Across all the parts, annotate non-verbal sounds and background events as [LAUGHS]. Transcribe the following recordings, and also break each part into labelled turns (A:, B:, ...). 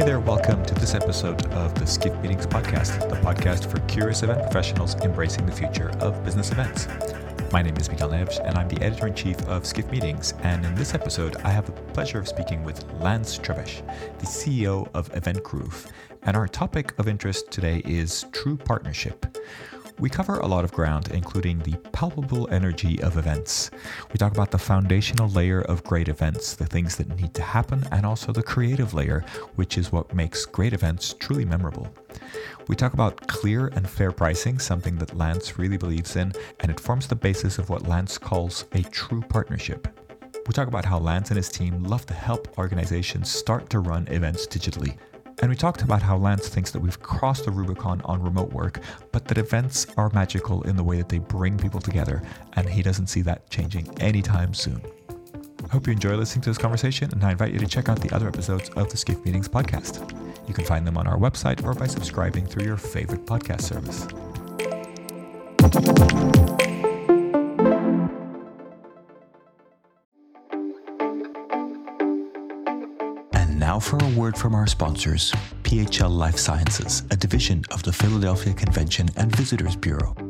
A: Hey there, welcome to this episode of the Skift Meetings Podcast, the podcast for curious event professionals embracing the future of business events. My name is Miguel Neves, and I'm the editor in chief of Skift Meetings. And in this episode, I have the pleasure of speaking with Lance Trebesch, the CEO of Eventgroove. And our topic of interest today is true partnership. We cover a lot of ground, including the palpable energy of events. We talk about the foundational layer of great events, the things that need to happen, and also the creative layer, which is what makes great events truly memorable. We talk about clear and fair pricing, something that Lance really believes in, and it forms the basis of what Lance calls a true partnership. We talk about how Lance and his team love to help organizations start to run events digitally and we talked about how Lance thinks that we've crossed the Rubicon on remote work, but that events are magical in the way that they bring people together, and he doesn't see that changing anytime soon. I hope you enjoy listening to this conversation, and I invite you to check out the other episodes of the Skift Meetings podcast. You can find them on our website or by subscribing through your favorite podcast service. Now for a word from our sponsors, PHL Life Sciences, a division of the Philadelphia Convention and Visitors Bureau.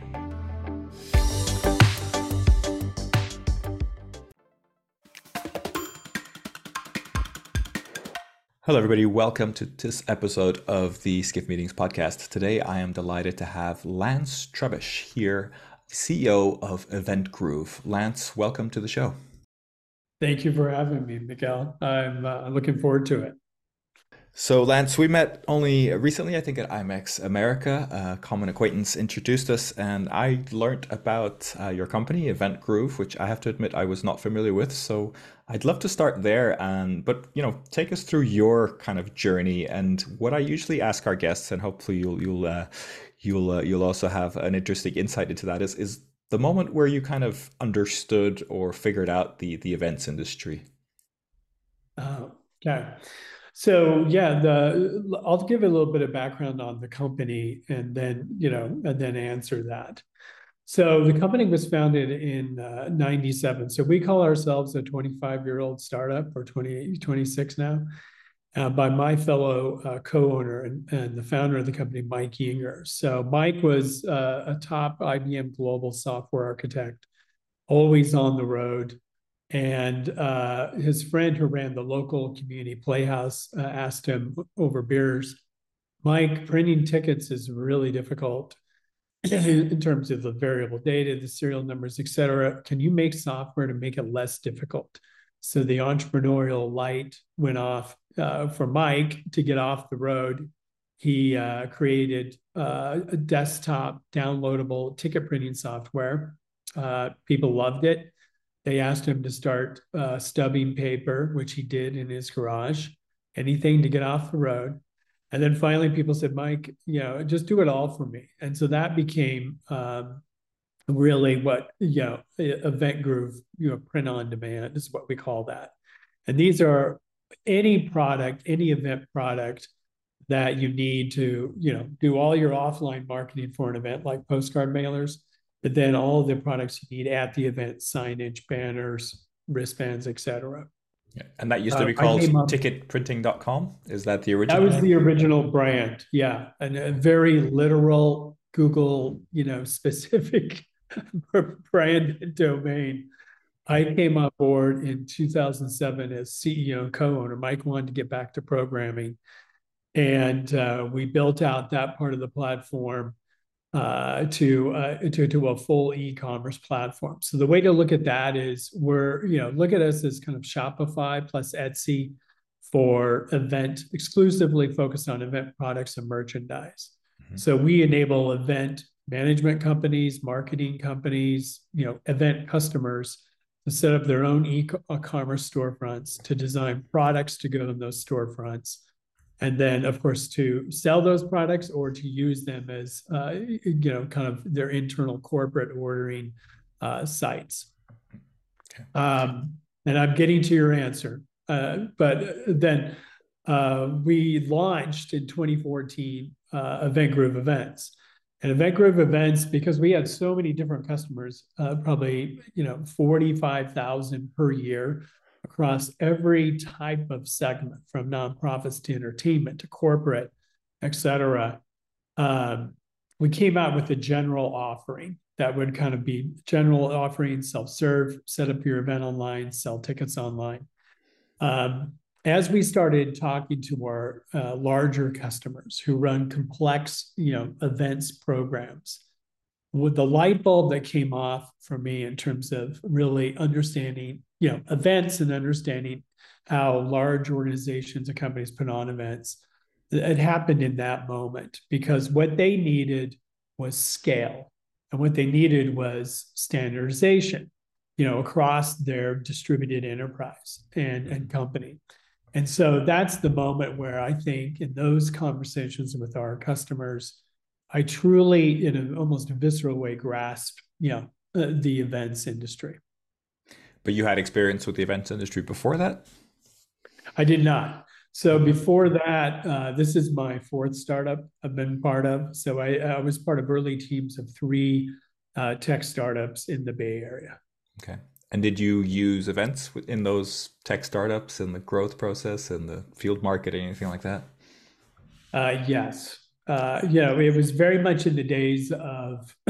A: Hello, everybody. Welcome to this episode of the Skift Meetings podcast. Today, I am delighted to have Lance Trebesch here, CEO of Eventgroove. Lance, welcome to the show.
B: Thank you for having me, Miguel. I'm uh, looking forward to it.
A: So, Lance, we met only recently, I think, at IMEX America. A common acquaintance introduced us, and I learned about uh, your company, Eventgroove, which I have to admit I was not familiar with. So, I'd love to start there, and but you know, take us through your kind of journey and what I usually ask our guests, and hopefully you'll you'll uh, you'll uh, you'll also have an interesting insight into that. Is is the moment where you kind of understood or figured out the the events industry?
B: Uh, okay. So yeah, the I'll give a little bit of background on the company and then you know and then answer that. So the company was founded in uh, 97. So we call ourselves a 25 year old startup or 28, 26 now uh, by my fellow uh, co-owner and, and, the founder of the company, Mike Yinger. So Mike was uh, a top IBM global software architect, always on the road, and uh, his friend who ran the local community playhouse uh, asked him over beers, Mike, printing tickets is really difficult in terms of the variable data, the serial numbers, et cetera. Can you make software to make it less difficult? So the entrepreneurial light went off uh, for Mike to get off the road. He uh, created uh, a desktop downloadable ticket printing software. Uh, people loved it they asked him to start uh, stubbing paper, which he did in his garage, anything to get off the road. And then finally, people said, Mike, you know, just do it all for me. And so that became um, really what, you know, Event Groove, you know, print on demand is what we call that. And these are any product, any event product that you need to, you know, do all your offline marketing for an event like postcard mailers but then all the products you need at the event, signage, banners, wristbands, etc.
A: Yeah. And that used to be called uh, ticketprinting.com. Is that the original?
B: That was the original brand. Yeah. And a very literal Google, you know, [LAUGHS] specific brand domain. I came on board in 2007 as CEO and co-owner. Mike wanted to get back to programming. And uh, we built out that part of the platform uh, to, uh, to to a full e-commerce platform. So the way to look at that is we're you know look at us as kind of Shopify plus Etsy for event exclusively focused on event products and merchandise. Mm-hmm. So we enable event management companies, marketing companies, you know, event customers to set up their own e-commerce storefronts to design products to go in those storefronts and then of course to sell those products or to use them as uh, you know kind of their internal corporate ordering uh, sites. Okay. um, and i'm getting to your answer. Uh, but then uh, we launched in 2014 uh, Eventgroove events. And Eventgroove events because we had so many different customers uh, probably you know 45000 per year across every type of segment, from nonprofits to entertainment to corporate, et cetera. Um, we came out with a general offering that would kind of be general offering, self-serve, set up your event online, sell tickets online. Um, as we started talking to our uh, larger customers who run complex, you know, events programs, with the light bulb that came off for me in terms of really understanding you know events and understanding how large organizations and companies put on events. It happened in that moment because what they needed was scale. And what they needed was standardization you know across their distributed enterprise and, and company. And so that's the moment where i think in those conversations with our customers I truly, in an almost visceral way, grasp, you know, uh, the events industry.
A: But you had experience with the events industry before that?
B: I did not. So before that, uh, this is my fourth startup I've been part of. So I, I was part of early teams of three uh, tech startups in the Bay Area.
A: Okay. And did you use events in those tech startups in the growth process and the field marketing, anything like that?
B: Uh, yes uh, you know, it was very much in the days of, [CLEARS THROAT]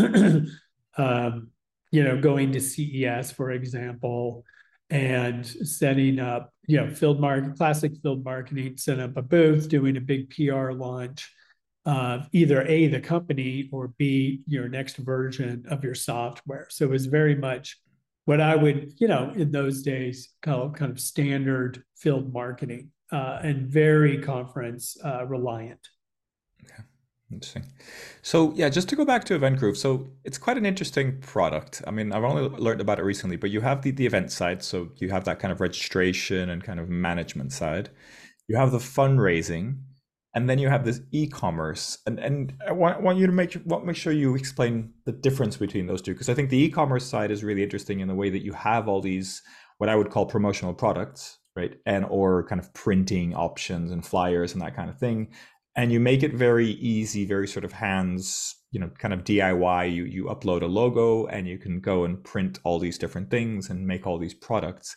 B: um, you know, going to CES, for example, and setting up, you know, field market, classic field marketing, set up a booth, doing a big PR launch of either A, the company, or B, your next version of your software. So it was very much what I would, you know, in those days call kind of standard field marketing uh, and very conference uh, reliant.
A: Interesting. So yeah, just to go back to Eventgroove, so it's quite an interesting product. I mean, I've only learned about it recently, but you have the, the event side, so you have that kind of registration and kind of management side. You have the fundraising, and then you have this e-commerce. And and I want, want you to make want make sure you explain the difference between those two, because I think the e-commerce side is really interesting in the way that you have all these what I would call promotional products, right? And or kind of printing options and flyers and that kind of thing and you make it very easy very sort of hands you know kind of diy you you upload a logo and you can go and print all these different things and make all these products.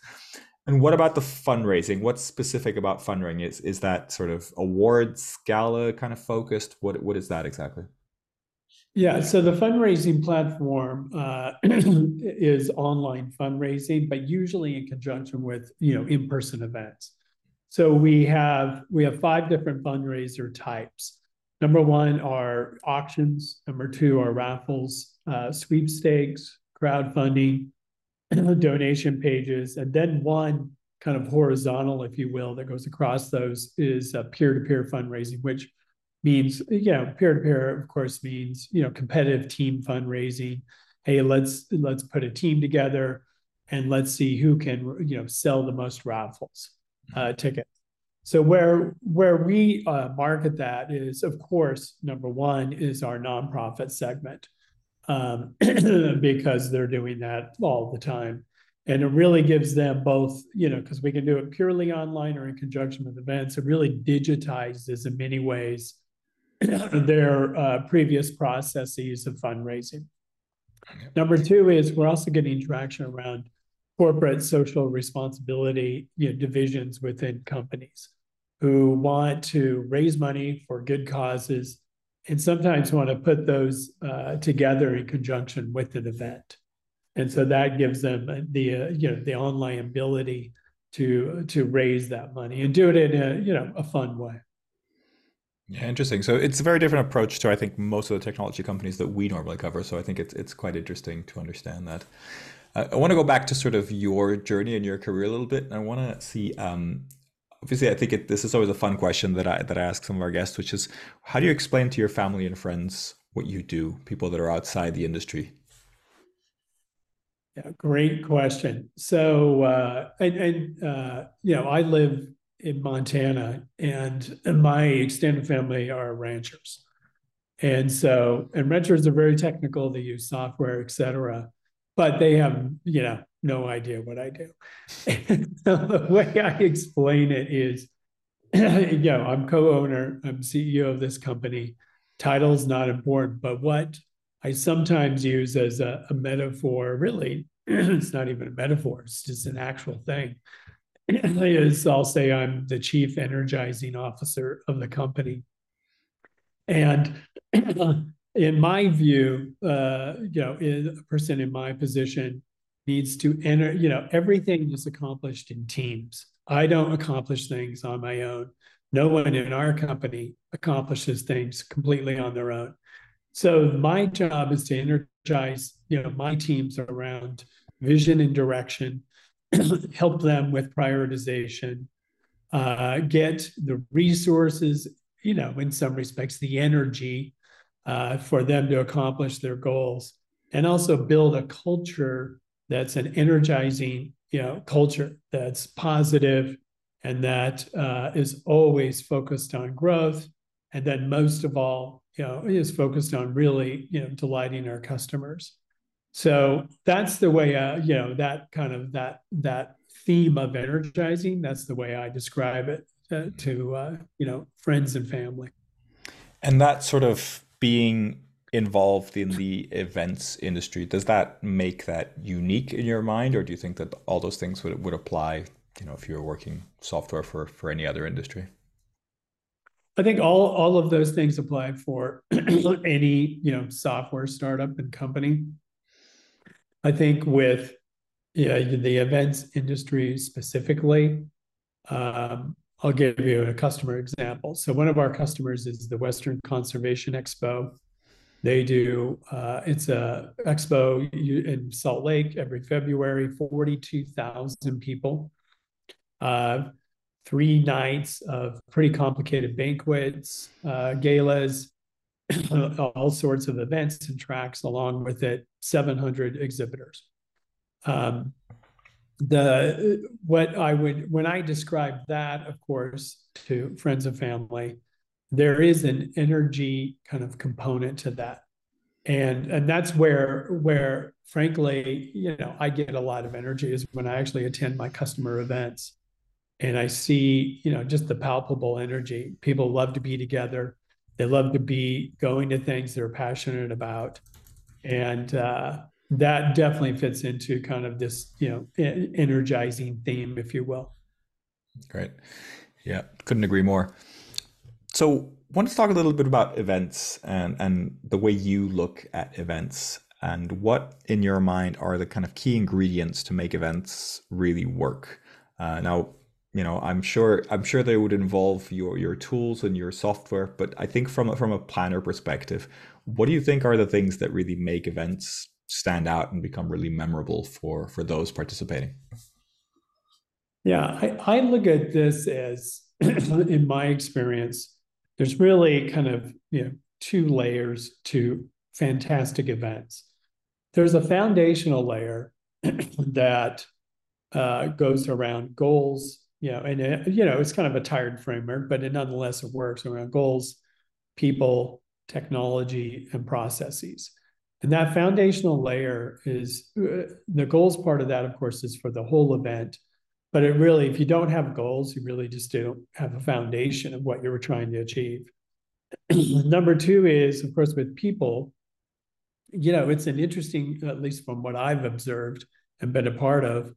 A: And what about the fundraising? What's specific about fundraising? Is is that sort of awards gala kind of focused? What what is that exactly?
B: Yeah so the fundraising platform uh, [CLEARS THROAT] is online fundraising but usually in conjunction with you know in-person events so we have we have five different fundraiser types. Number one are auctions. Number two are raffles, uh, sweepstakes, crowdfunding, [CLEARS THROAT] donation pages, and then one kind of horizontal, if you will, that goes across those is peer-to-peer fundraising, which means you know peer-to-peer, of course, means you know competitive team fundraising. Hey, let's let's put a team together and let's see who can you know sell the most raffles uh, ticket. So where where we uh, market that is, of course, number one is our nonprofit segment, um, [CLEARS THROAT] because they're doing that all the time, and it really gives them both, you know, because we can do it purely online or in conjunction with events. It really digitizes in many ways [CLEARS THROAT] their uh, previous processes of fundraising. Number two is we're also getting traction around corporate social responsibility you know, divisions within companies who want to raise money for good causes and sometimes want to put those uh, together in conjunction with an event. And so that gives them the uh, you know the online ability to to raise that money and do it in a you know a fun way.
A: Yeah, interesting. So it's a very different approach to I think most of the technology companies that we normally cover. So I think it's it's quite interesting to understand that. I want to go back to sort of your journey and your career a little bit. And I want to see, um, obviously, I think it, this is always a fun question that I that I ask some of our guests, which is, how do you explain to your family and friends what you do? People that are outside the industry.
B: Yeah, great question. So, uh, and, and uh, you know, I live in Montana, and, and my extended family are ranchers. And so, and ranchers are very technical, they use software, et cetera, but they have, you know, no idea what I do. [LAUGHS] so the way I explain it is, [CLEARS THROAT] you know, I'm co-owner, I'm CEO of this company. Title's not important, but what I sometimes use as a, a metaphor, really, [CLEARS THROAT] it's not even a metaphor, it's just an actual thing. [CLEARS THROAT] is I'll say I'm the chief energizing officer of the company. And in my view, uh, you know, a person in my position needs to enter, you know, everything is accomplished in teams. I don't accomplish things on my own. No one in our company accomplishes things completely on their own. So my job is to energize, you know, my teams around vision and direction, [CLEARS THROAT] help them with prioritization, uh, get the resources, you know, in some respects, the energy uh, for them to accomplish their goals, and also build a culture that's an energizing, you know, culture that's positive and that uh, is always focused on growth, and then most of all, you know, is focused on really, you know, delighting our customers. So that's the way, uh, you know, that kind of that that theme of energizing. That's the way I describe it uh, to uh, you know friends and family.
A: And that sort of being involved in the events industry does that make that unique in your mind, or do you think that all those things would would apply? You know, if you were working software for for any other industry.
B: I think all all of those things apply for [CLEARS THROAT] any you know software startup and company. I think with yeah, the events industry specifically, um, I'll give you a customer example. So one of our customers is the Western Conservation Expo. They do uh, it's a expo in Salt Lake every February, forty-two thousand people, uh, three nights of pretty complicated banquets, uh, galas, [COUGHS] all sorts of events and tracks along with it 700 exhibitors um, the what i would when i describe that of course to friends and family there is an energy kind of component to that. And and that's where where frankly you know i get a lot of energy is when i actually attend my customer events and i see you know just the palpable energy. People love to be together. They love to be going to things they're passionate about. And uh, that definitely fits into kind of this, you know, energizing theme, if you will.
A: Great. Yeah, couldn't agree more. So, want to talk a little bit about events and and the way you look at events and what in your mind are the kind of key ingredients to make events really work. Uh, now, you know i'm sure i'm sure they would involve your your tools and your software but i think from from a planner perspective what do you think are the things that really make events stand out and become really memorable for for those participating
B: yeah i, I look at this as [CLEARS THROAT] in my experience there's really kind of you know two layers to fantastic events there's a foundational layer [CLEARS THROAT] that uh, goes around goals you know, and it, you know, it's kind of a tired framework, but it nonetheless it works around goals, people, technology, and processes. And that foundational layer is uh, the goals part of that, of course, is for the whole event. But it really, if you don't have goals, you really just don't have a foundation of what you were trying to achieve. [CLEARS THROAT] Number two is, of course, with people, you know, it's an interesting, at least from what I've observed and been a part of,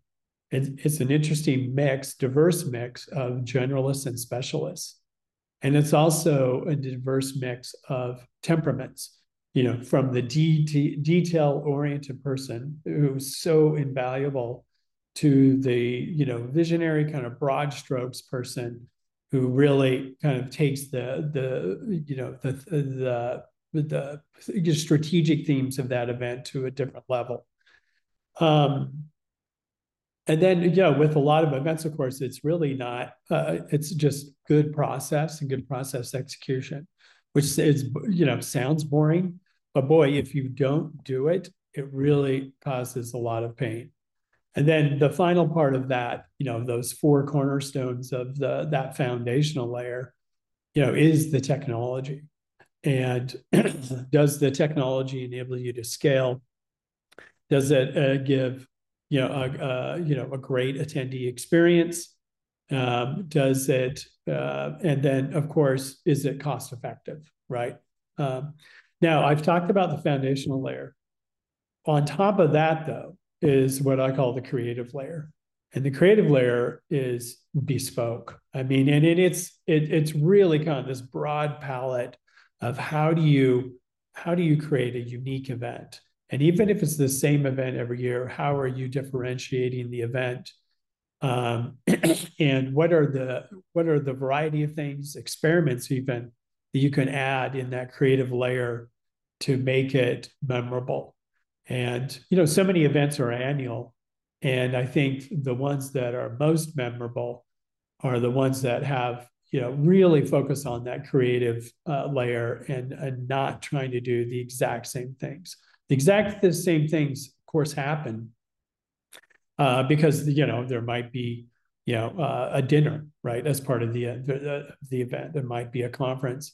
B: it's an interesting mix, diverse mix of generalists and specialists. And it's also a diverse mix of temperaments, you know, from the de- detail oriented person who's so invaluable to the, you know, visionary kind of broad strokes person who really kind of takes the, the, you know, the, the, the, the strategic themes of that event to a different level. Um, and then you know with a lot of events of course it's really not uh, it's just good process and good process execution which is you know sounds boring but boy if you don't do it it really causes a lot of pain And then the final part of that, you know, those four cornerstones of the that foundational layer, you know, is the technology. And [CLEARS THROAT] does the technology enable you to scale? Does it uh, give you know a, you know a great attendee experience? Um, does it uh, and then of course is it cost effective, right? Um, now I've talked about the foundational layer. On top of that, though, is what I call the creative layer. And the creative layer is bespoke. I mean, and it, it's it, it's really kind of this broad palette of how do you how do you create a unique event? And even if it's the same event every year, how are you differentiating the event? Um, [CLEARS THROAT] and what are the what are the variety of things, experiments even that you can add in that creative layer to make it memorable? And, you know, so many events are annual. And I think the ones that are most memorable are the ones that have, you know, really focus on that creative uh, layer and, and not trying to do the exact same things. The exact the same things, of course, happen uh, because, you know, there might be, you know, uh, a dinner, right, as part of the, uh, the, the event. There might be a conference.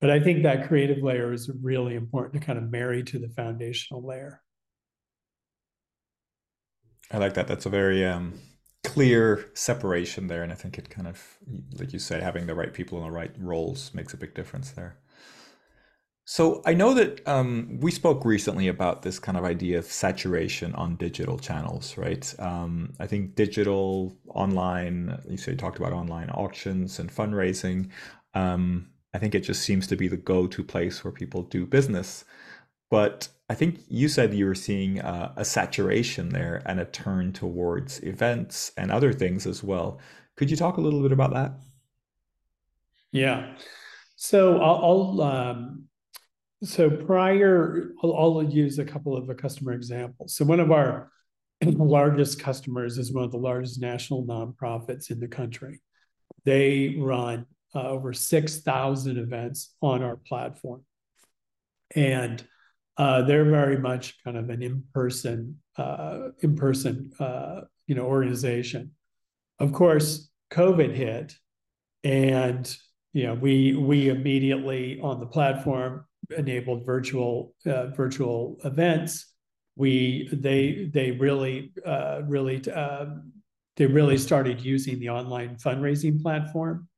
B: But I think that creative layer is really important to kind of marry to the foundational layer.
A: I like that. That's a very um, clear separation there, and I think it kind of, like you say, having the right people in the right roles makes a big difference there. So I know that um, we spoke recently about this kind of idea of saturation on digital channels, right? Um, I think digital, online. You say you talked about online auctions and fundraising. Um, I think it just seems to be the go-to place where people do business. But I think you said you were seeing uh, a saturation there and a turn towards events and other things as well. Could you talk a little bit about that?
B: Yeah. So I'll, I'll um, so prior, I'll, I'll, use a couple of the customer examples. So one of our [CLEARS THROAT] largest customers is one of the largest national nonprofits in the country. They run uh, over 6,000 events on our platform. And uh, they're very much kind of an in-person, uh, in-person, uh, you know, organization. Of course, COVID hit, and you know, we we immediately on the platform enabled virtual uh, virtual events. We they they really uh, really um, they really started using the online fundraising platform,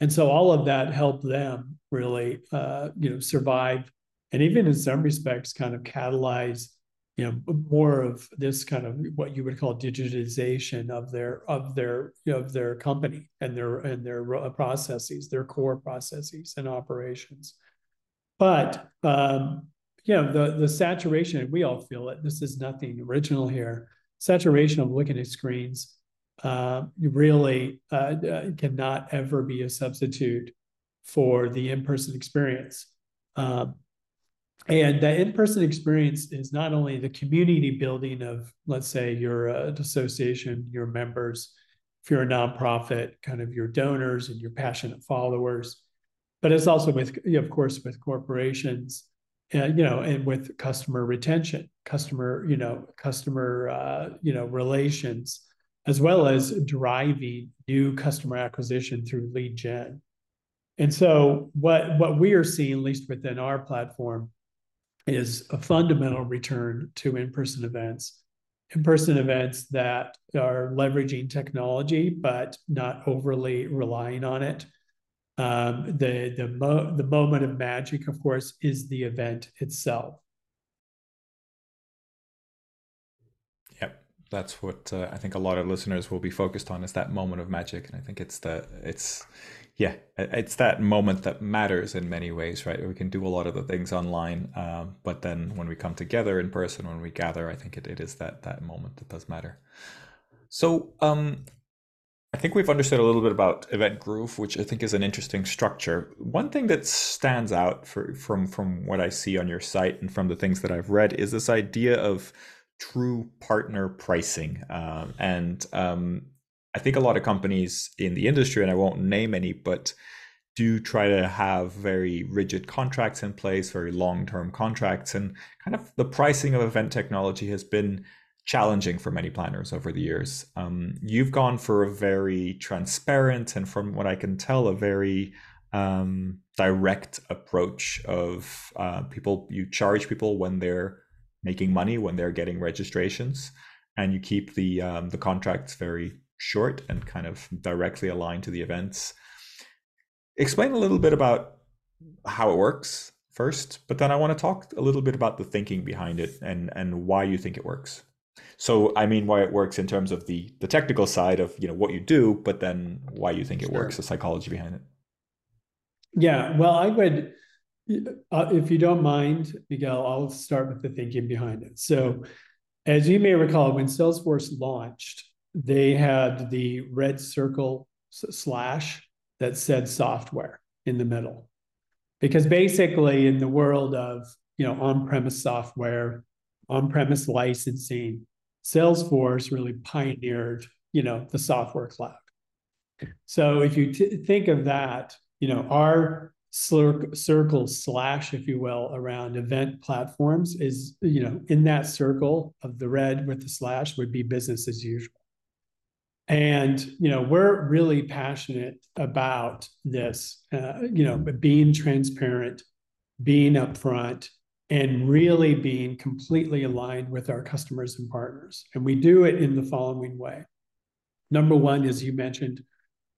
B: and so all of that helped them really uh, you know survive and even in some respects kind of catalyze you know more of this kind of what you would call digitization of their of their you know, of their company and their and their processes their core processes and operations but um you know the the saturation we all feel it this is nothing original here. Saturation of looking at screens uh, really uh, uh cannot ever be a substitute for the in-person experience. Um, and the in-person experience is not only the community building of let's say you're an association your members if you're a nonprofit kind of your donors and your passionate followers but it's also with of course with corporations uh, you know and with customer retention customer you know customer uh, you know relations as well as driving new customer acquisition through lead gen. And so what what we are seeing at least within our platform is a fundamental return to in-person events in-person events that are leveraging technology but not overly relying on it um, the the mo- the moment of magic of course is the event itself
A: yep that's what uh, i think a lot of listeners will be focused on is that moment of magic and i think it's the it's yeah, it's that moment that matters in many ways, right? We can do a lot of the things online, um, but then when we come together in person, when we gather, I think it, it is that that moment that does matter. So um, I think we've understood a little bit about Eventgroove, which I think is an interesting structure. One thing that stands out for, from from what I see on your site and from the things that I've read is this idea of true partner pricing, um, and um, I think a lot of companies in the industry, and I won't name any, but do try to have very rigid contracts in place, very long term contracts. And kind of the pricing of event technology has been challenging for many planners over the years. Um, you've gone for a very transparent and, from what I can tell, a very um, direct approach of uh, people. You charge people when they're making money, when they're getting registrations, and you keep the um, the contracts very short and kind of directly aligned to the events. Explain a little bit about how it works first, but then I want to talk a little bit about the thinking behind it and and why you think it works. So I mean why it works in terms of the the technical side of you know what you do, but then why you think it sure. works, the psychology behind it.
B: Yeah, well, I would, uh, if you don't mind, Miguel, I'll start with the thinking behind it. So, as you may recall, when Salesforce launched, they had the red circle slash that said software in the middle because basically in the world of you know on-premise software on-premise licensing salesforce really pioneered you know the software cloud. So if you think of that you know our circle slash if you will around event platforms is you know in that circle of the red with the slash would be business as usual. And you know we're really passionate about this uh, you know being transparent being upfront and really being completely aligned with our customers and partners and we do it in the following way number one as you mentioned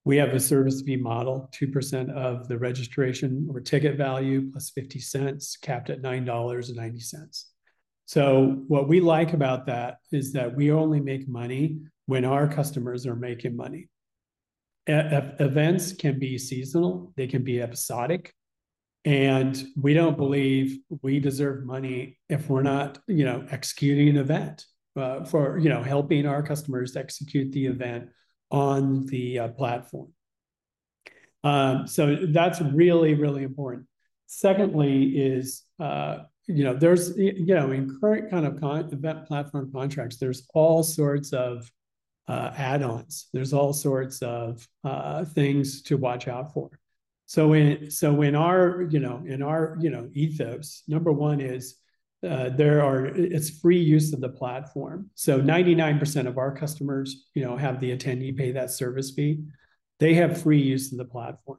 B: we have a service fee model 2% of the registration or ticket value plus 50 cents capped at $9.90 so what we like about that is that we only make money when our customers are making money. E- events can be seasonal, they can be episodic. And we don't believe we deserve money if we're not, you know, executing an event uh, for, you know, helping our customers execute the event on the uh, platform. Um, so that's really, really important. Secondly, is uh, you know, there's you know, in current kind of con- event platform contracts, there's all sorts of uh, add-ons. There's all sorts of uh, things to watch out for. So in so in our you know in our you know ethos, number one is uh, there are it's free use of the platform. So 99% of our customers you know have the attendee pay that service fee. They have free use of the platform.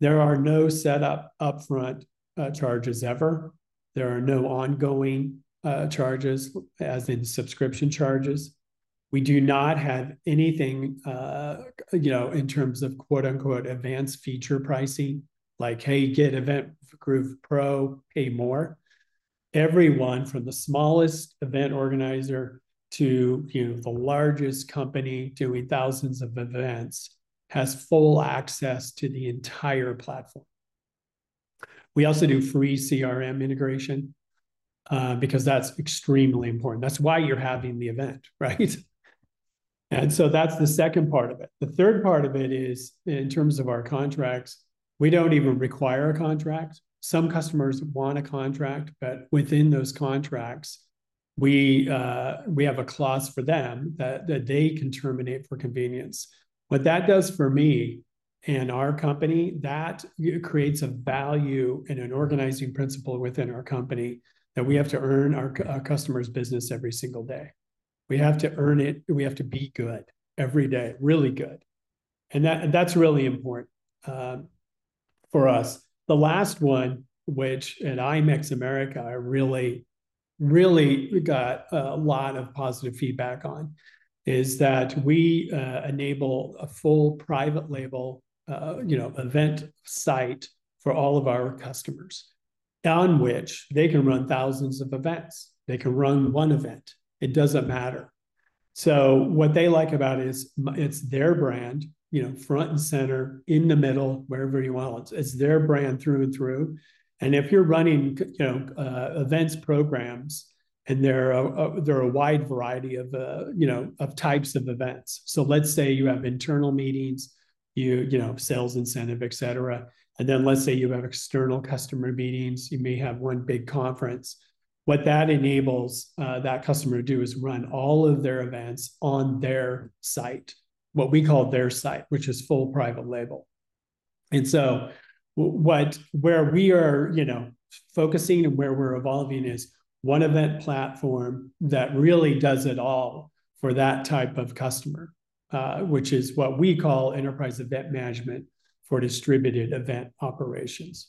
B: There are no setup upfront uh, charges ever. There are no ongoing uh, charges, as in subscription charges. We do not have anything, uh, you know, in terms of quote unquote advanced feature pricing, like, hey, get Event Groove Pro, pay more. Everyone from the smallest event organizer to you know the largest company doing thousands of events has full access to the entire platform. We also do free CRM integration uh, because that's extremely important. That's why you're having the event, [LAUGHS] right? And so that's the second part of it. The third part of it is in terms of our contracts, we don't even require a contract. Some customers want a contract, but within those contracts, we uh, we have a clause for them that, that they can terminate for convenience. What that does for me and our company, that creates a value and an organizing principle within our company that we have to earn our, our customers' business every single day. We have to earn it. We have to be good every day, really good. And that that's really important um, for us. The last one, which at IMEX America, I really, really got a lot of positive feedback on, is that we uh, enable a full private label, uh, you know, event site for all of our customers, on which they can run thousands of events. They can run one event. It doesn't matter. So what they like about it is it's their brand, you know, front and center, in the middle, wherever you want. It's, it's their brand through and through. And if you're running, you know, uh, events programs, and there are a, there are a wide variety of uh, you know of types of events. So let's say you have internal meetings, you you know sales incentive, et cetera, and then let's say you have external customer meetings. You may have one big conference what that enables uh, that customer to do is run all of their events on their site, what we call their site, which is full private label. And so, what where we are, you know, focusing and where we're evolving is one event platform that really does it all for that type of customer, uh, which is what we call enterprise event management for distributed event operations.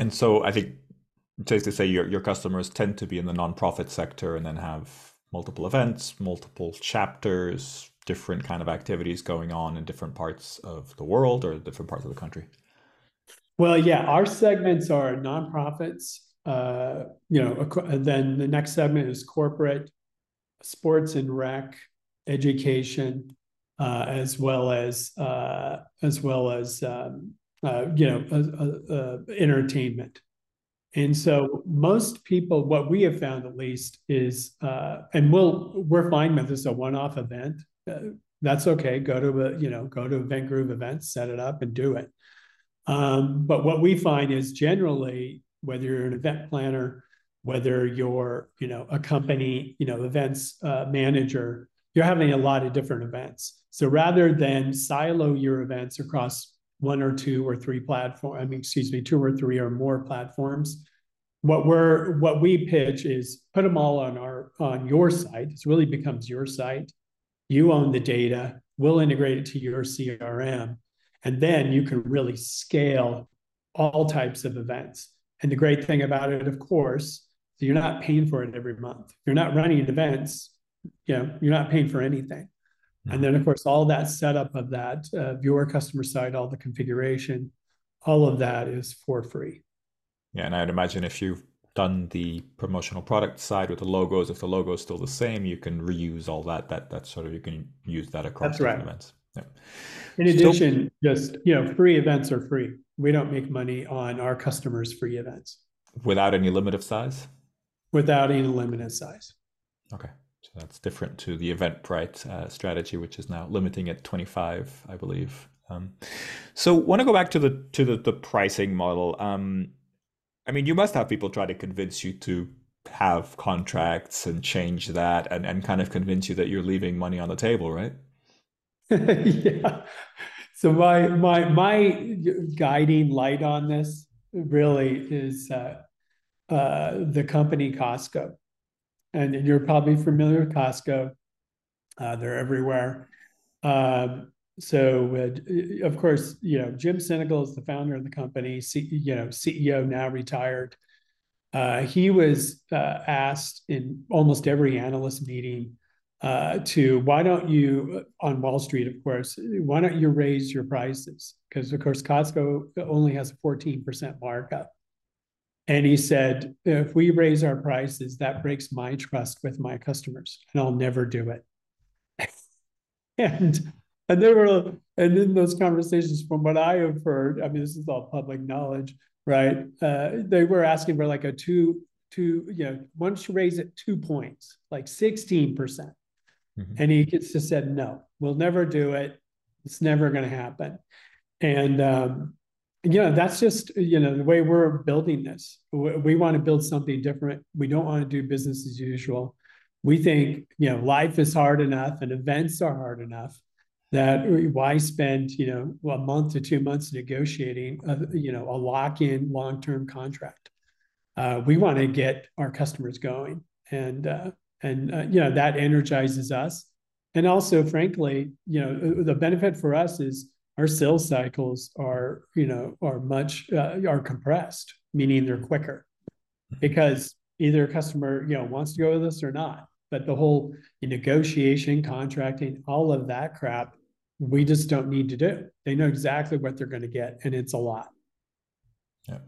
A: And so I think safe to say your, your customers tend to be in the nonprofit sector and then have multiple events, multiple chapters, different kind of activities going on in different parts of the world or different parts of the country.
B: Well, yeah, our segments are nonprofits. Uh, you know, then the next segment is corporate, sports and rec, education, uh, as well as uh, as well as um, uh, you know, uh, uh, entertainment. And so most people, what we have found at least is, uh, and we'll we're fine with this a one-off event. Uh, that's okay. Go to a you know go to Eventgroove events, set it up, and do it. Um, but what we find is generally whether you're an event planner, whether you're you know a company you know events uh, manager, you're having a lot of different events. So rather than silo your events across one or two or three platform, I mean, excuse me, two or three or more platforms. What we're what we pitch is put them all on our on your site. It really becomes your site. You own the data. We'll integrate it to your CRM, and then you can really scale all types of events. And the great thing about it, of course, you're not paying for it every month. You're not running events. You know, you're not paying for anything. And then, of course, all that setup of that uh, viewer customer side, all the configuration, all of that is for free.
A: Yeah, and I'd imagine if you've done the promotional product side with the logos, if the logo is still the same, you can reuse all that. That that sort of you can use that across That's right. events. Yeah.
B: In addition, just you know, free events are free. We don't make money on our customers' free events
A: without any limit of size.
B: Without any limit of size.
A: Okay. So that's different to the Eventbrite uh, strategy, which is now limiting at 25, I believe. Um, so want to go back to the to the, the pricing model. Um, I mean, you must have people try to convince you to have contracts and change that and, and kind of convince you that you're leaving money on the table, right? [LAUGHS]
B: yeah. So my my my guiding light on this really is uh, uh, the company Costco and you're probably familiar with Costco. Uh, they're everywhere. Um, so, uh, of course, you know Jim Sinegal is the founder of the company. C- you know, CEO now retired. Uh, he was uh, asked in almost every analyst meeting uh, to why don't you on Wall Street, of course, why don't you raise your prices? Because of course, Costco only has a 14% markup. And he said, if we raise our prices, that breaks my trust with my customers, and I'll never do it. [LAUGHS] and and there were and in those conversations, from what I have heard, I mean, this is all public knowledge, right? Uh, they were asking for like a two, two, you know, once you raise it two points, like 16%. percent mm hmm And he just said, no, we'll never do it. It's never going to happen. And um, you know that's just you know the way we're building this. We want to build something different. We don't want to do business as usual. We think you know life is hard enough and events are hard enough that why spend you know a month to two months negotiating a, you know a lock-in long-term contract? Uh, we want to get our customers going and uh, and uh, you know that energizes us. And also frankly you know the benefit for us is our sales cycles are you know are much uh, are compressed meaning they're quicker. Because either a customer you know wants to go with us or not. But the whole negotiation contracting all of that crap we just don't need to do. They know exactly what they're going to get and it's a lot.
A: Yeah.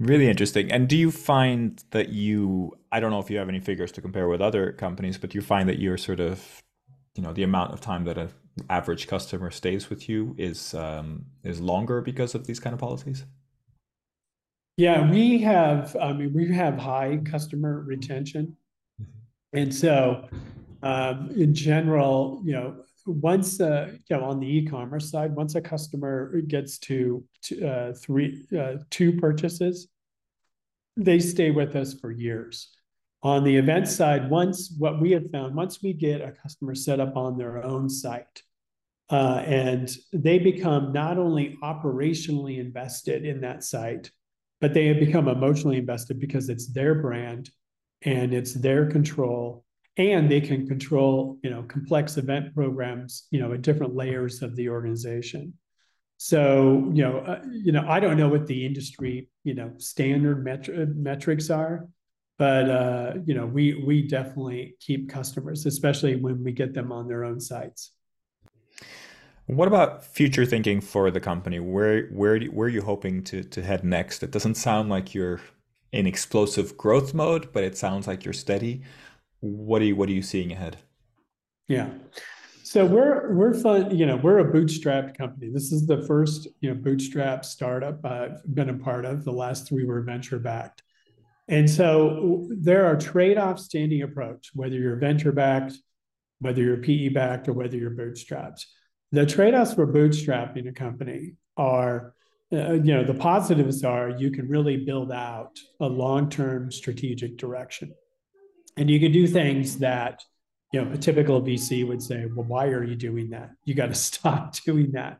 A: Really interesting. And do you find that you i don't know if you have any figures to compare with other companies but you find that you're sort of you know the amount of time that an average customer stays with you is um, is longer because of these kind of policies?
B: Yeah, we have. I mean, we have high customer retention, mm-hmm. and so um, in general, you know, once uh, you know on the e-commerce side, once a customer gets to, to uh, three uh, two purchases, they stay with us for years. On the event side, once what we have found, once we get a customer set up on their own site, uh, and they become not only operationally invested in that site, but they have become emotionally invested because it's their brand and it's their control. And they can control you know complex event programs you know at different layers of the organization. So you know uh, you know i don't know what the industry you know standard metri- metrics are but uh, you know we we definitely keep customers especially when we get them on their own sites.
A: What about future thinking for the company? Where where where are you hoping to to head next? It doesn't sound like you're in explosive growth mode but it sounds like you're steady. What are you what are you seeing ahead?
B: Yeah. So we're we're fun you know we're a bootstrapped company. This is the first you know bootstrap startup i've been a part of. The last three were venture backed and so there are trade-offs to any approach, whether you're venture backed, whether you're PE backed, or whether you're bootstrapped. The trade-offs for bootstrapping a company are, uh, you know, the positives are you can really build out a long-term strategic direction, and you can do things that, you know, a typical VC would say, "Well, why are you doing that? You got to [LAUGHS] stop doing that."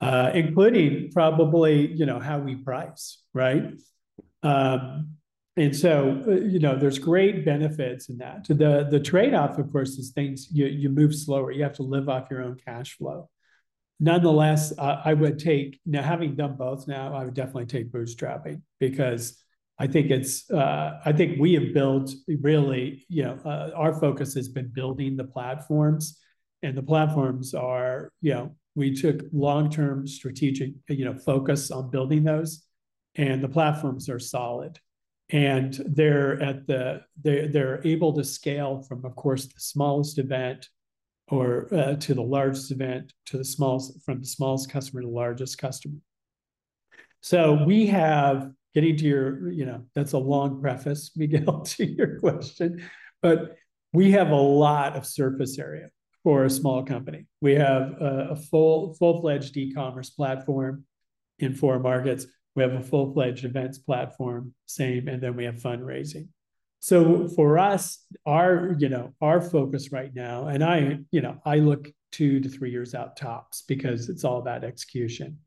B: Uh, including probably, you know, how we price, right? Um, and so uh, you know there's great benefits in that. The the trade-off of course is things you you move slower. You have to live off your own cash flow. Nonetheless uh, i would take now having done both now i would definitely take bootstrapping because i think it's uh, i think we have built really you know uh, our focus has been building the platforms. And the platforms are you know we took long-term strategic you know focus on building those and the platforms are solid and they're at the they're, they're able to scale from of course the smallest event or uh, to the largest event to the smallest from the smallest customer to the largest customer. So we have getting to your you know that's a long preface [LAUGHS] miguel [LAUGHS] to your question but we have a lot of surface area for a small company. We have a, a full full-fledged e-commerce platform in four markets we have a full-fledged events platform, same, and then we have fundraising. So for us, our, you know, our focus right now, and I, you know, I look two to three years out tops because it's all about execution.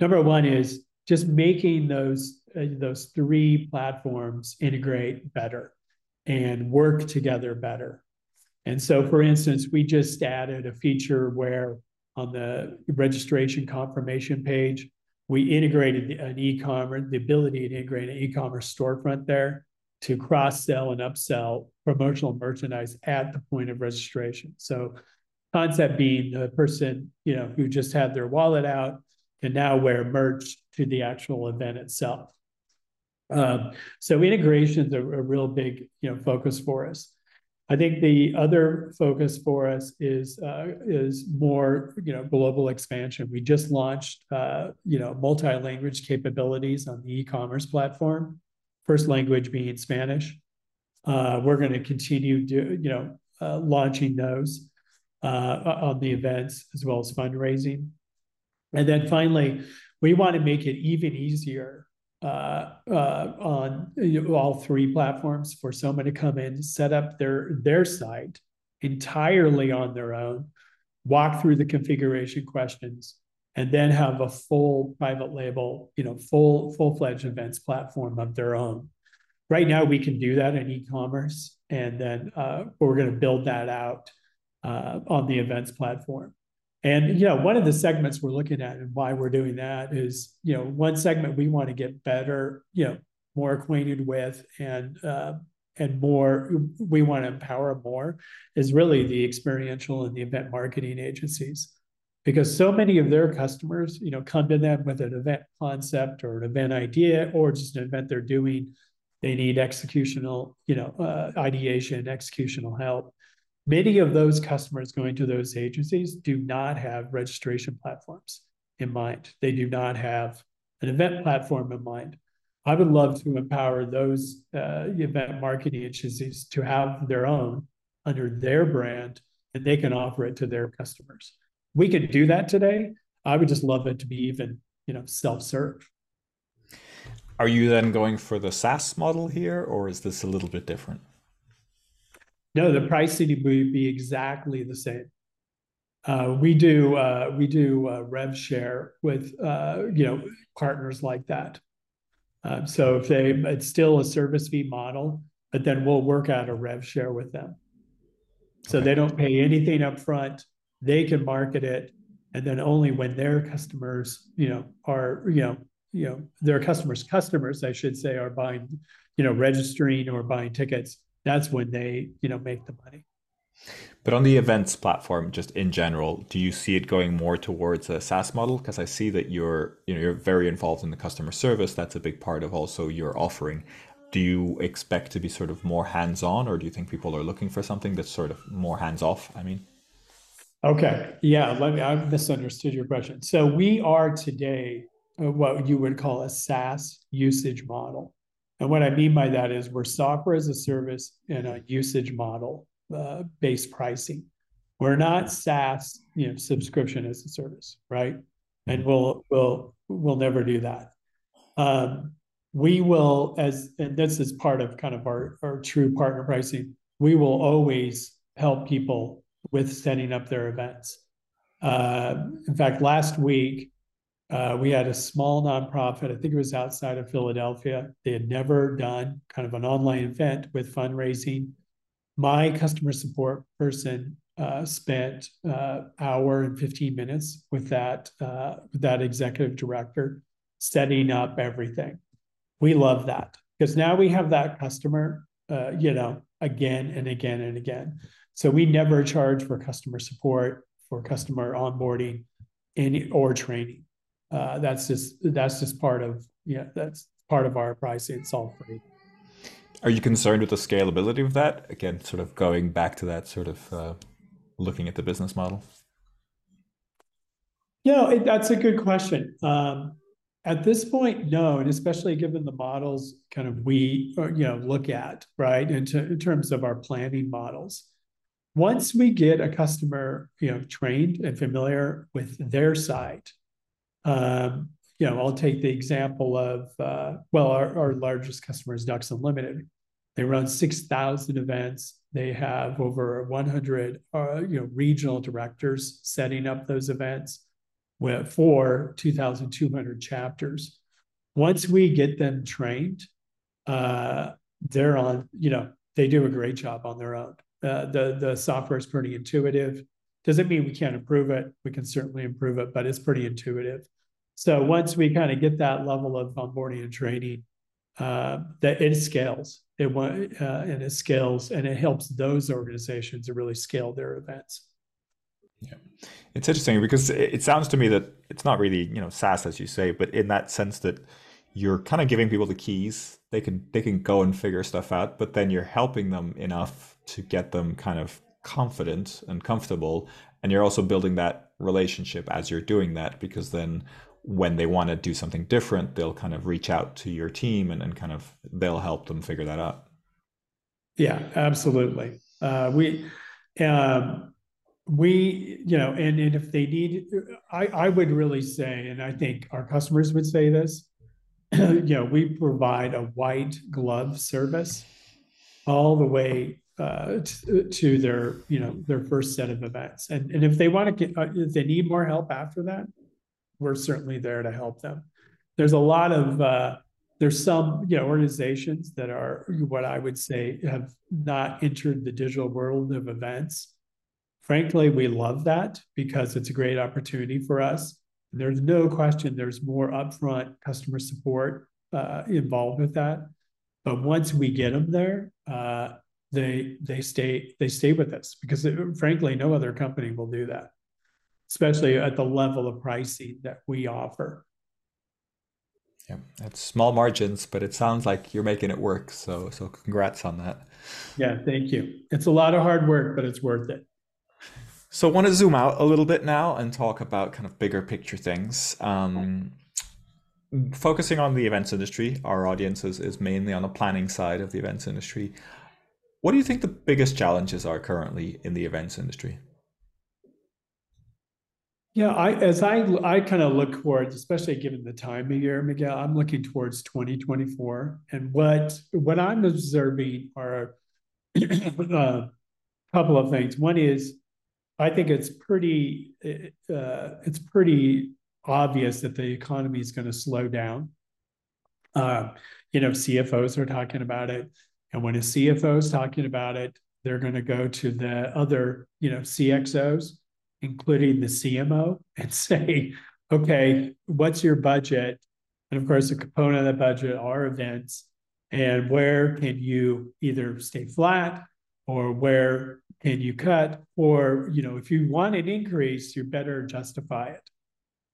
B: Number one is just making those uh, those three platforms integrate better and work together better. And so, for instance, we just added a feature where on the registration confirmation page, we integrated an e-commerce, the ability to integrate an e-commerce storefront there to cross-sell and upsell promotional merchandise at the point of registration. So concept being the person, you know, who just had their wallet out can now wear merch to the actual event itself. Um, so integration is a, a real big, you know, focus for us. I think the other focus for us is uh, is more you know global expansion. We just launched uh, you know multi-language capabilities on the e-commerce platform. First language being Spanish. Uh, we're going to continue do, you know launching those on the events as well as fundraising. And then finally, we want to make it even easier uh, uh, on you know, all three platforms for someone to come in, set up their their site entirely on their own, walk through the configuration questions, and then have a full private label, you know, full full fledged events platform of their own. Right now, we can do that in e-commerce, and then uh, we're going to build that out uh, on the events platform. And you know, one of the segments we're looking at and why we're doing that is, you know, one segment we want to get better, you know, more acquainted with and uh, and more we want to empower more is really the experiential and the event marketing agencies. Because so many of their customers you know come to them with an event concept or an event idea or just an event they're doing. They need executional you know uh, ideation executional help Many of those customers going to those agencies do not have registration platforms in mind. They do not have an event platform in mind. I would love to empower those uh, event marketing agencies to have their own under their brand, and they can offer it to their customers. We could do that today. I would just love it to be even, you know, self-serve.
A: Are you then going for the SaaS model here, or is this a little bit different?
B: No, the pricing would be exactly the same. Uh, we do uh, we do uh, rev share with uh, you know partners like that. Um, so if they it's still a service fee model, but then we'll work out a rev share with them. So they don't pay anything up front. They can market it, and then only when their customers you know are you know you know their customers customers I should say are buying you know registering or buying tickets. That's when they you know make the money.
A: But on the events platform, just in general, do you see it going more towards a SaaS model? Because I see that you're you know you're very involved in the customer service. That's a big part of also your offering. Do you expect to be sort of more hands on, or do you think people are looking for something that's sort of more hands off? I mean.
B: Okay. Yeah. Let me. I misunderstood your question. So we are today uh, what you would call a SaaS usage model, and what I mean by that is we're software as a service in a usage model uh, based pricing. We're not SaaS, you know, subscription as a service, right? And we'll we'll we'll never do that. Um, we will, as and this is part of kind of our our true partner pricing. We will always help people with setting up their events. Uh, in fact, last week uh, we had a small nonprofit. I think it was outside of Philadelphia. They had never done kind of an online event with fundraising my customer support person uh, spent uh, hour and 15 minutes with that uh, with that executive director setting up everything. We love that because now we have that customer, uh, you know, again and again and again. So we never charge for customer support, for customer onboarding, any or training. Uh, that's just that's just part of yeah, that's part of our pricing. It's all free.
A: Are you concerned with the scalability of that? Again, sort of going back to that sort of uh, looking at the business model.
B: Yeah, it, that's a good question. Um, at this point, no, and especially given the models kind of we uh, you know look at right in, in terms of our planning models. Once we get a customer you know trained and familiar with their site, um, you know, I'll take the example of, uh, well, our, our largest customer is Ducks Unlimited. They run 6,000 events. They have over 100, uh, you know, regional directors setting up those events with, for 2,200 chapters. Once we get them trained, uh, they're on, you know, they do a great job on their own. Uh, the, the software is pretty intuitive. Doesn't mean we can't improve it. We can certainly improve it, but it's pretty intuitive. So once we kind of get that level of onboarding and training, uh, that it scales. It uh, and it scales, and it helps those organizations to really scale their events.
A: Yeah, it's interesting because it sounds to me that it's not really you know SaaS as you say, but in that sense that you're kind of giving people the keys. They can they can go and figure stuff out, but then you're helping them enough to get them kind of confident and comfortable, and you're also building that relationship as you're doing that because then when they want to do something different, they'll kind of reach out to your team and, and kind of they'll help them figure that out.
B: Yeah, absolutely. Uh, we, um, we, you know, and, and if they need, I, I would really say, and I think our customers would say this, [CLEARS THROAT] you know, we provide a white glove service all the way uh, to, to, their, you know, their first set of events. And, and if they want to get, uh, if they need more help after that, we're certainly there to help them. There's a lot of uh, there's some you know organizations that are what I would say have not entered the digital world of events. Frankly, we love that because it's a great opportunity for us. And There's no question there's more upfront customer support uh, involved with that. But once we get them there, uh, they they stay they stay with us because it, frankly, no other company will do that especially at the level of pricing that we offer.
A: Yeah, it's small margins, but it sounds like you're making it work. So, so congrats on that.
B: Yeah, thank you. It's a lot of hard work, but it's worth it.
A: So, I want to zoom out a little bit now and talk about kind of bigger picture things. Um, focusing on the events industry, our audience is, is mainly on the planning side of the events industry. What do you think the biggest challenges are currently in the events industry?
B: Yeah, I as I I kind of look towards, especially given the time of year, Miguel, I'm looking towards 2024. And what what I'm observing are a [CLEARS THROAT] couple of things. One is I think it's pretty uh, it's pretty obvious that the economy is going to slow down. Uh, you know, CFOs are talking about it, and when a CFO is talking about it, they're going to go to the other you know CXOs including the CMO, and [LAUGHS] say, okay, what's your budget? And of course, a component of the budget are events. And where can you either stay flat or where can you cut? Or, you know, if you want an increase, you better justify it.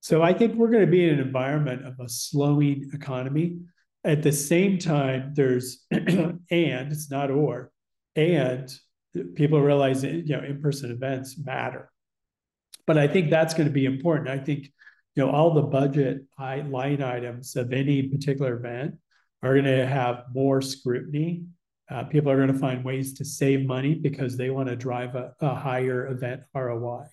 B: So I think we're going to be in an environment of a slowing economy. At the same time, there's [CLEARS THROAT] and it's not or, and people realize that you know in-person events matter. But I think that's going to be important. I think you know all the budget line items of any particular event are going to have more scrutiny. Uh, people are going to find ways to save money because they want to drive a, a higher event ROI,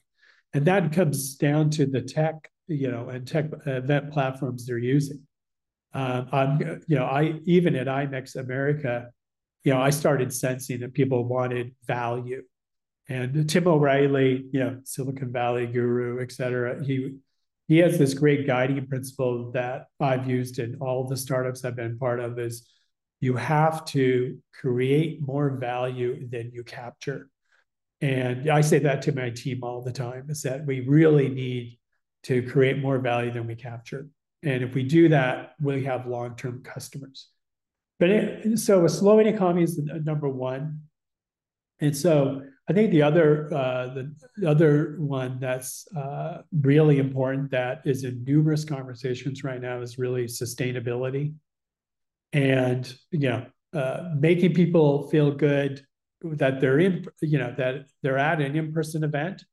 B: and that comes down to the tech, you know, and tech event platforms they're using. Um, I'm, you know, I even at IMEX America, you know, I started sensing that people wanted value and Tim O'Reilly, you know, Silicon Valley guru, et cetera, he he has this great guiding principle that I've used in all the startups I've been part of is you have to create more value than you capture. And I say that to my team all the time is that we really need to create more value than we capture. And if we do that, we have long-term customers. But it, so a slowing economy is number one. And so I think the other uh, the, the other one that's uh, really important that is in numerous conversations right now is really sustainability, and you know, uh, making people feel good that they're in you know that they're at an in-person event,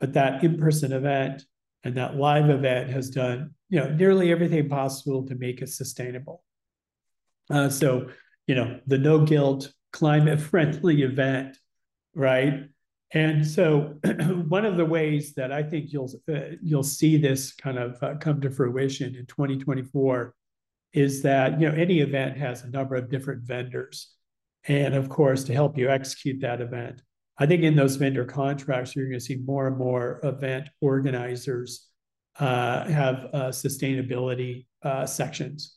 B: but that in-person event and that live event has done you know nearly everything possible to make it sustainable. Uh, so you know the no guilt climate friendly event right? And so, [CLEARS THROAT] one of the ways that I think you'll uh, you'll see this kind of uh, come to fruition in 2024 is that you know any event has a number of different vendors, and of course, to help you execute that event, I think in those vendor contracts you're going to see more and more event organizers uh, have uh, sustainability uh, sections,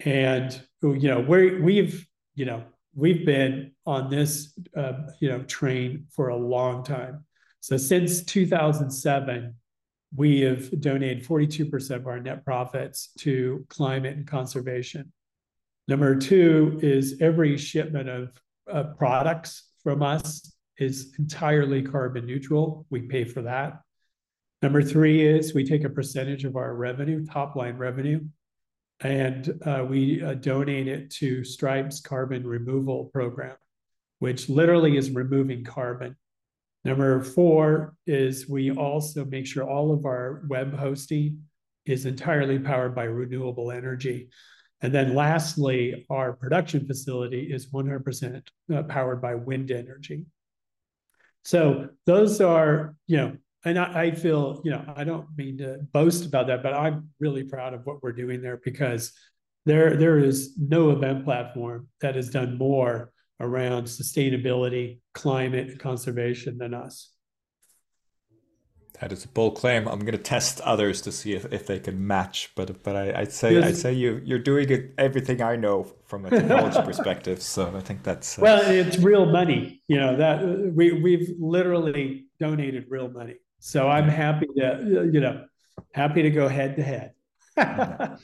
B: and you know we we've you know we've been on this uh, you know train for a long time. So since 2007, we have donated 42% of our net profits to climate and conservation. Number two is every shipment of uh, products from us is entirely carbon neutral. We pay for that. Number three is we take a percentage of our revenue, top line revenue, and uh, we uh, donate it to Stripe's carbon removal program, which literally is removing carbon. Number four is we also make sure all of our web hosting is entirely powered by renewable energy. And then lastly, our production facility is 100% uh, powered by wind energy. So those are, you know, and I, I, feel, you know, I don't mean to boast about that, but I'm really proud of what we're doing there because there there is no event platform that has done more around sustainability, climate, and conservation than us.
A: That is a bold claim. I'm going to test others to see if, if they can match, but but I, would say yes. I'd say you you're doing it, everything I know from a technology [LAUGHS] perspective. So I think that's
B: uh... well, it's real money. You know that we we've literally donated real money. So I'm happy to, you know, happy to go head to head. [LAUGHS]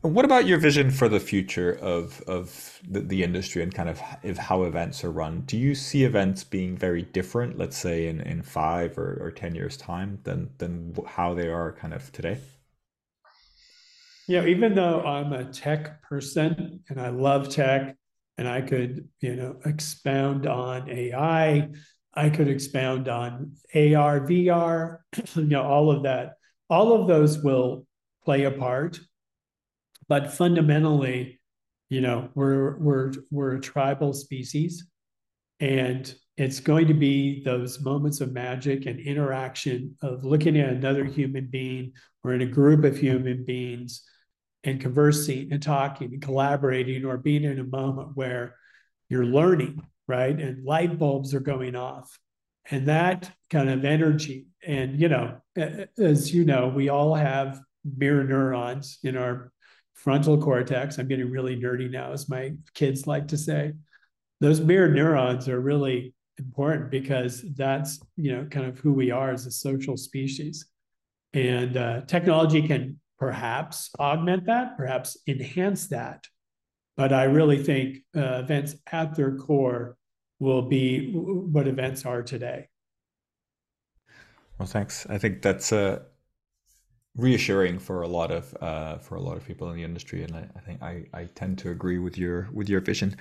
A: What about your vision for the future of of the, the industry and kind of if how events are run? Do you see events being very different, let's say in, in five or, or ten years time, than than how they are kind of today?
B: Yeah, even though I'm a tech person and I love tech, and I could, you know, expound on AI, I could expound on AR, VR, [CLEARS THROAT] you know, all of that. All of those will play a part, but fundamentally, you know, we're we're we're a tribal species, and it's going to be those moments of magic and interaction of looking at another human being or in a group of human beings and conversing and talking and collaborating or being in a moment where you're learning, right? And light bulbs are going off. And that kind of energy. And, you know, as you know, we all have mirror neurons in our frontal cortex. I'm getting really nerdy now, as my kids like to say. Those mirror neurons are really important because that's, you know, kind of who we are as a social species. And uh, technology can perhaps augment that, perhaps enhance that. But I really think uh, events at their core will be what events are today.
A: Well, thanks. I think that's uh, reassuring for a lot of uh, for a lot of people in the industry, and I, I think I, I tend to agree with your with your vision.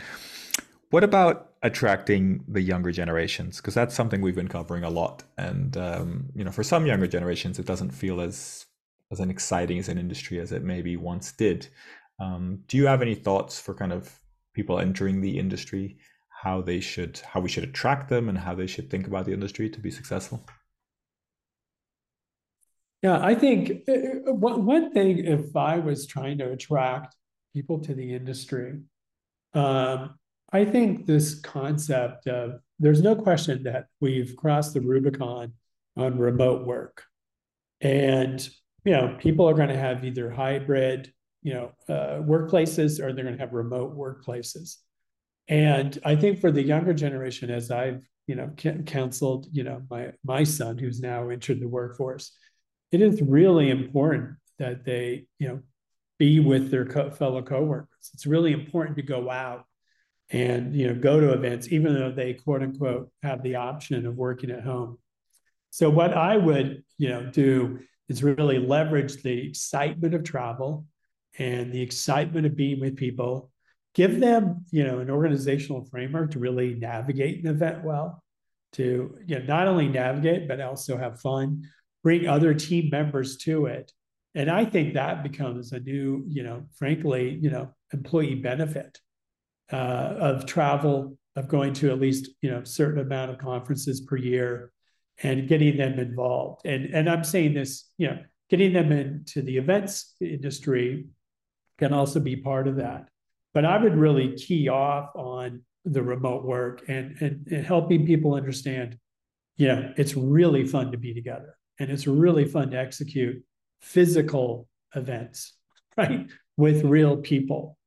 A: What about attracting the younger generations? Because that's something we've been covering a lot, and um, you know, for some younger generations, it doesn't feel as as an exciting as an industry as it maybe once did. Um, do you have any thoughts for kind of people entering the industry, how they should, how we should attract them, and how they should think about the industry to be successful?
B: Yeah, I think uh, uh, one thing, if I was trying to attract people to the industry, um, I think this concept of there's no question that we've crossed the Rubicon on remote work. And you know, people are going to have either hybrid, you know, uh, workplaces or they're going to have remote workplaces. And I think for the younger generation, as I've, you know, counseled, you know, my my son who's now entered the workforce, it is really important that they, you know, be with their co- fellow coworkers. It's really important to go out and you know go to events, even though they quote unquote have the option of working at home. So what I would, you know, do is really leverage the excitement of travel and the excitement of being with people. Give them you know an organizational framework to really navigate an event well to you know not only navigate but also have fun. Bring other team members to it. And i think that becomes a new you know frankly you know employee benefit uh, of travel of going to at least you know certain amount of conferences per year and getting them involved. And, and I'm saying this, you know, getting them into the events industry can also be part of that. But I would really key off on the remote work and, and, and helping people understand, you know, it's really fun to be together and it's really fun to execute physical events, [LAUGHS] right, with real people.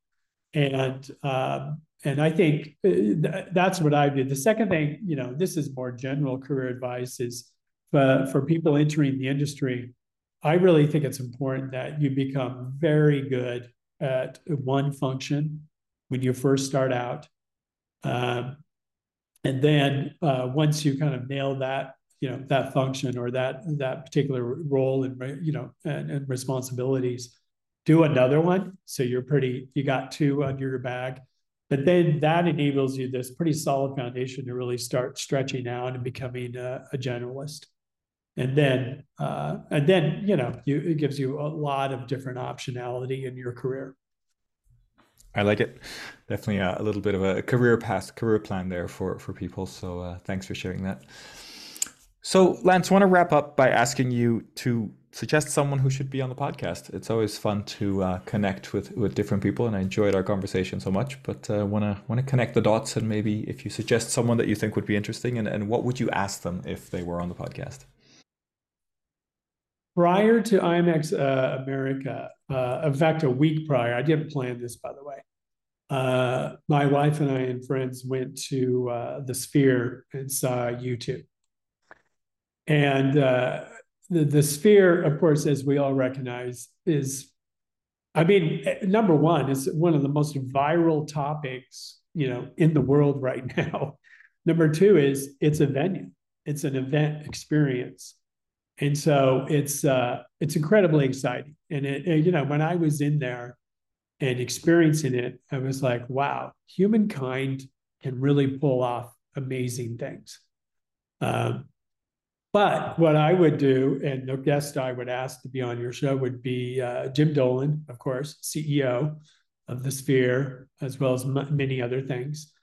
B: And um, and I think uh, that's what I did. The second thing, you know, this is more general career advice is uh, for people entering the industry. I really think it's important that you become very good at one function when you first start out. Um, and then uh, once you kind of nail that, you know, that function or that that particular role and you know and, and responsibilities, do another one. So you're pretty, you got two under your bag but then that enables you this pretty solid foundation to really start stretching out and becoming a, a generalist. And then, uh, and then, you know, you, it gives you a lot of different optionality in your career.
A: I like it. Definitely a, a little bit of a career path, career plan there for for people. So uh, thanks for sharing that. So Lance, I want to wrap up by asking you to suggest someone who should be on the podcast. It's always fun to uh, connect with, with different people, and I enjoyed our conversation so much. But uh, want to want to connect the dots, and maybe if you suggest someone that you think would be interesting, and, and what would you ask them if they were on the podcast?
B: Prior to IMEX uh, America, uh, in fact, a week prior, I didn't plan this, by the way. Uh, my wife and I and friends went to uh, the Sphere and saw U2. And the, the sphere, of course, as we all recognize, is, I mean, number one, is one of the most viral topics, you know, in the world right [LAUGHS] now. number two is it's a venue, it's an event experience. And so it's uh, it's incredibly exciting. And it, it, you know, when I was in there and experiencing it, I was like, wow, humankind can really pull off amazing things. Um, but what I would do, and the guest I would ask to be on your show would be uh, Jim Dolan, of course, CEO of the Sphere, as well as m- many other things.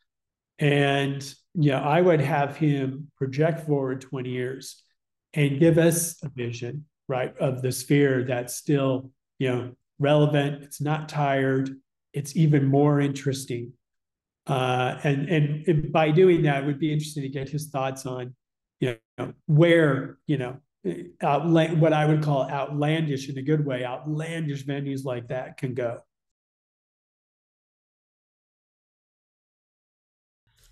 B: And yeah, I would have him project forward 20 years and give us a vision, right, of the sphere that's still, you know, relevant. It's not tired. It's even more interesting. Uh, and, and, and by doing that, it would be interesting to get his thoughts on, you know, where, you know, what I would call outlandish in a good way, outlandish venues like that can go.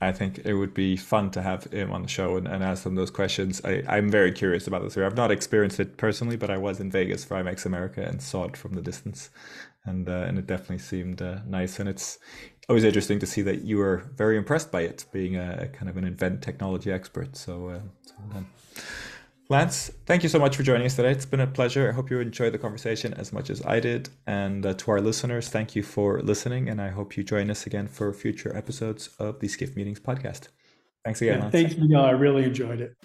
A: I think it would be fun to have him on the show and, and ask him those questions. I, I'm very curious about this. I've not experienced it personally, but I was in Vegas for IMEX America and saw it from the distance, and uh, and it definitely seemed uh, nice. And it's always interesting to see that you were very impressed by it, being a kind of an event technology expert. So, uh, so um, Lance, thank you so much for joining us today. It's been a pleasure. I hope you enjoyed the conversation as much as I did. And uh, to our listeners, thank you for listening. And I hope you join us again for future episodes of the Skift Meetings podcast. Thanks again.
B: Yeah, thanks, Miguel. I really enjoyed it.